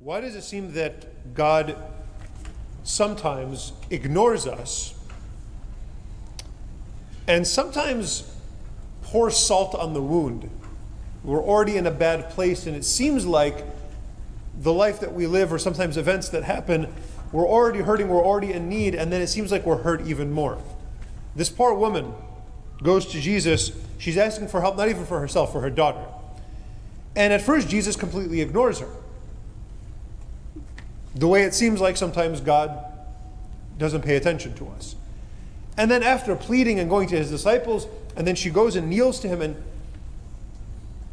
Why does it seem that God sometimes ignores us and sometimes pours salt on the wound? We're already in a bad place, and it seems like the life that we live, or sometimes events that happen, we're already hurting, we're already in need, and then it seems like we're hurt even more. This poor woman goes to Jesus. She's asking for help, not even for herself, for her daughter. And at first, Jesus completely ignores her. The way it seems like sometimes God doesn't pay attention to us. And then, after pleading and going to his disciples, and then she goes and kneels to him. And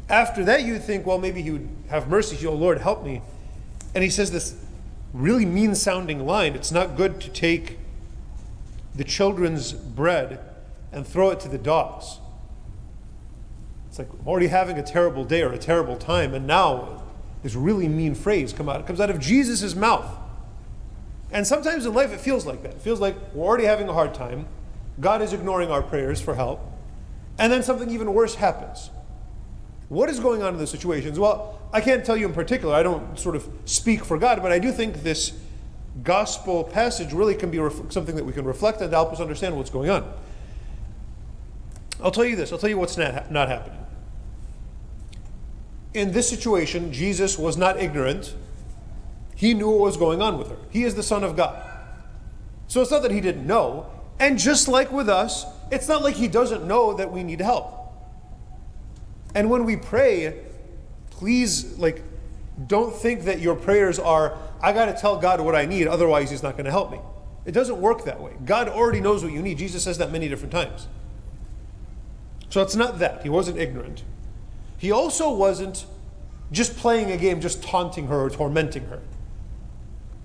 after that, you think, well, maybe he would have mercy. Oh, Lord, help me. And he says this really mean sounding line it's not good to take the children's bread and throw it to the dogs. It's like I'm already having a terrible day or a terrible time, and now this really mean phrase come out. It comes out of Jesus' mouth. And sometimes in life it feels like that. It feels like we're already having a hard time. God is ignoring our prayers for help. And then something even worse happens. What is going on in those situations? Well, I can't tell you in particular. I don't sort of speak for God, but I do think this gospel passage really can be ref- something that we can reflect on to help us understand what's going on. I'll tell you this I'll tell you what's not, not happening. In this situation, Jesus was not ignorant. He knew what was going on with her. He is the Son of God. So it's not that he didn't know. And just like with us, it's not like he doesn't know that we need help. And when we pray, please, like, don't think that your prayers are, I got to tell God what I need, otherwise, He's not going to help me. It doesn't work that way. God already knows what you need. Jesus says that many different times. So it's not that. He wasn't ignorant. He also wasn't just playing a game, just taunting her or tormenting her.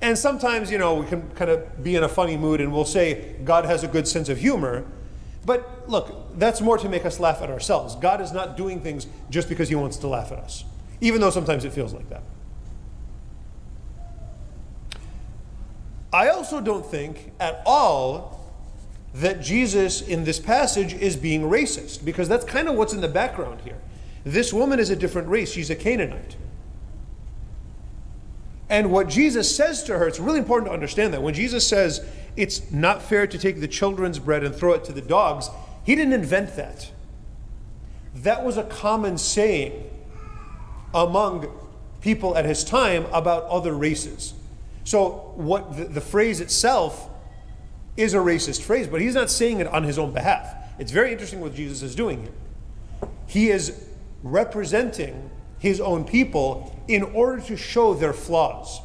And sometimes, you know, we can kind of be in a funny mood and we'll say God has a good sense of humor. But look, that's more to make us laugh at ourselves. God is not doing things just because He wants to laugh at us, even though sometimes it feels like that. I also don't think at all that Jesus in this passage is being racist, because that's kind of what's in the background here. This woman is a different race, she's a Canaanite. And what Jesus says to her, it's really important to understand that. When Jesus says it's not fair to take the children's bread and throw it to the dogs, he didn't invent that. That was a common saying among people at his time about other races. So, what the, the phrase itself is a racist phrase, but he's not saying it on his own behalf. It's very interesting what Jesus is doing here. He is representing his own people in order to show their flaws.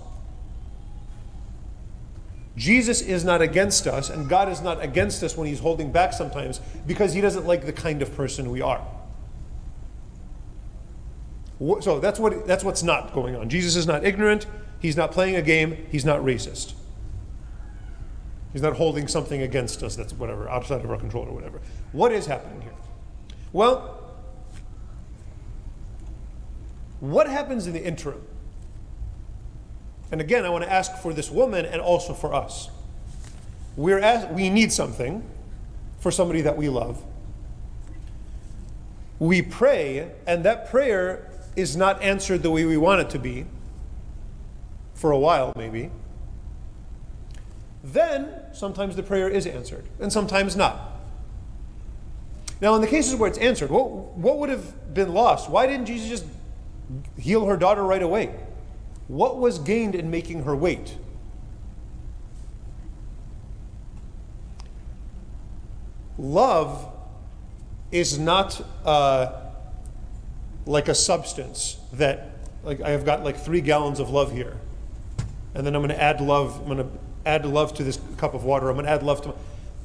Jesus is not against us, and God is not against us when he's holding back sometimes because he doesn't like the kind of person we are. So that's what that's what's not going on. Jesus is not ignorant, he's not playing a game, he's not racist. He's not holding something against us that's whatever, outside of our control or whatever. What is happening here? Well, what happens in the interim? And again, I want to ask for this woman and also for us. We're ask, we need something for somebody that we love. We pray, and that prayer is not answered the way we want it to be, for a while maybe. Then, sometimes the prayer is answered, and sometimes not. Now, in the cases where it's answered, what, what would have been lost? Why didn't Jesus just heal her daughter right away. What was gained in making her wait? Love is not uh, like a substance that, like, I have got like three gallons of love here, and then I'm going to add love. I'm going to add love to this cup of water. I'm going to add love to.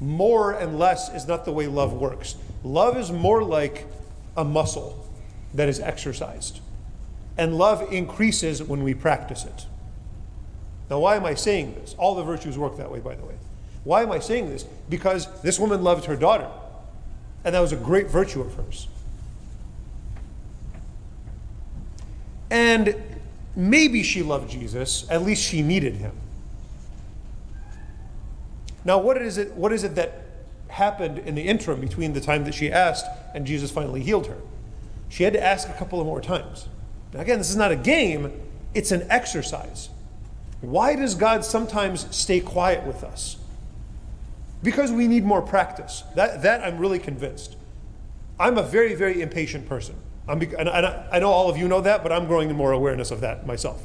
More and less is not the way love works. Love is more like a muscle that is exercised. And love increases when we practice it. Now, why am I saying this? All the virtues work that way, by the way. Why am I saying this? Because this woman loved her daughter, and that was a great virtue of hers. And maybe she loved Jesus, at least she needed him. Now, what is it, what is it that happened in the interim between the time that she asked and Jesus finally healed her? She had to ask a couple of more times. Now, again, this is not a game, it's an exercise. Why does God sometimes stay quiet with us? Because we need more practice. That, that I'm really convinced. I'm a very, very impatient person. I'm, and I, I know all of you know that, but I'm growing in more awareness of that myself.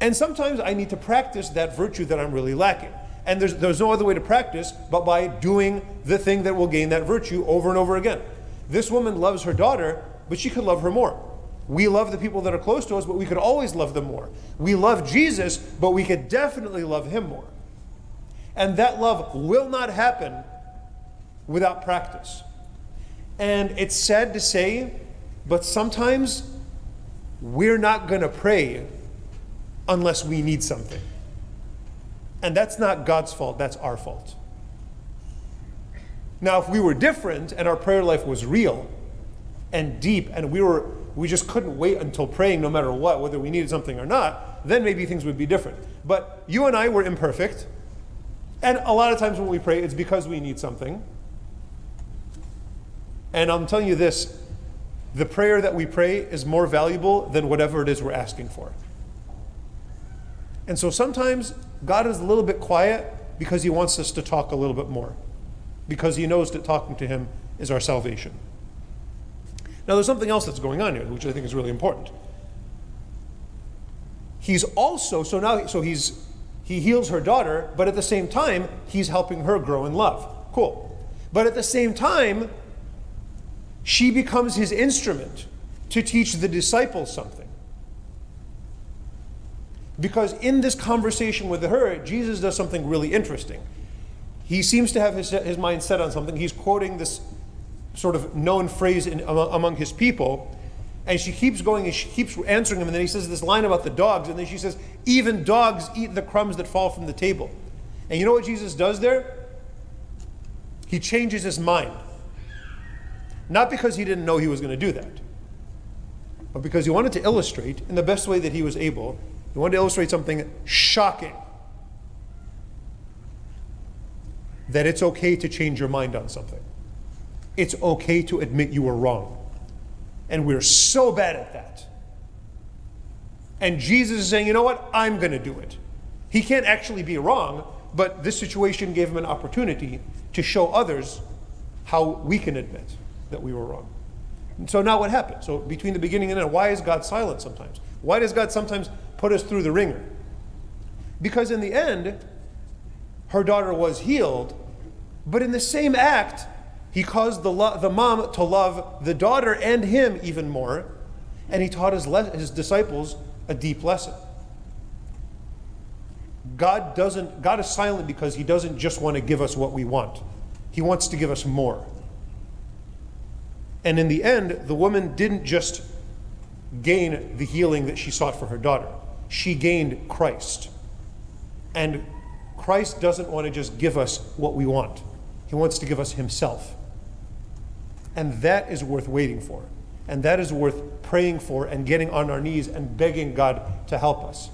And sometimes I need to practice that virtue that I'm really lacking. And there's, there's no other way to practice but by doing the thing that will gain that virtue over and over again. This woman loves her daughter, but she could love her more. We love the people that are close to us, but we could always love them more. We love Jesus, but we could definitely love him more. And that love will not happen without practice. And it's sad to say, but sometimes we're not going to pray unless we need something. And that's not God's fault, that's our fault. Now, if we were different and our prayer life was real and deep and we were we just couldn't wait until praying no matter what, whether we needed something or not, then maybe things would be different. But you and I were imperfect. And a lot of times when we pray, it's because we need something. And I'm telling you this the prayer that we pray is more valuable than whatever it is we're asking for. And so sometimes God is a little bit quiet because he wants us to talk a little bit more, because he knows that talking to him is our salvation. Now, there's something else that's going on here, which I think is really important. He's also, so now, so he's, he heals her daughter, but at the same time, he's helping her grow in love. Cool. But at the same time, she becomes his instrument to teach the disciples something. Because in this conversation with her, Jesus does something really interesting. He seems to have his, his mind set on something. He's quoting this sort of known phrase in, among his people. And she keeps going and she keeps answering him. And then he says this line about the dogs. And then she says, Even dogs eat the crumbs that fall from the table. And you know what Jesus does there? He changes his mind. Not because he didn't know he was going to do that, but because he wanted to illustrate, in the best way that he was able, he wanted to illustrate something shocking. That it's okay to change your mind on something it's okay to admit you were wrong. And we're so bad at that. And Jesus is saying, you know what? I'm going to do it. He can't actually be wrong, but this situation gave him an opportunity to show others how we can admit that we were wrong. And so now what happened? So between the beginning and end, why is God silent sometimes? Why does God sometimes put us through the wringer? Because in the end, her daughter was healed, but in the same act, he caused the, lo- the mom to love the daughter and him even more, and he taught his, le- his disciples a deep lesson. God doesn't God is silent because he doesn't just want to give us what we want. He wants to give us more. And in the end, the woman didn't just gain the healing that she sought for her daughter. She gained Christ. And Christ doesn't want to just give us what we want. He wants to give us himself. And that is worth waiting for. And that is worth praying for and getting on our knees and begging God to help us.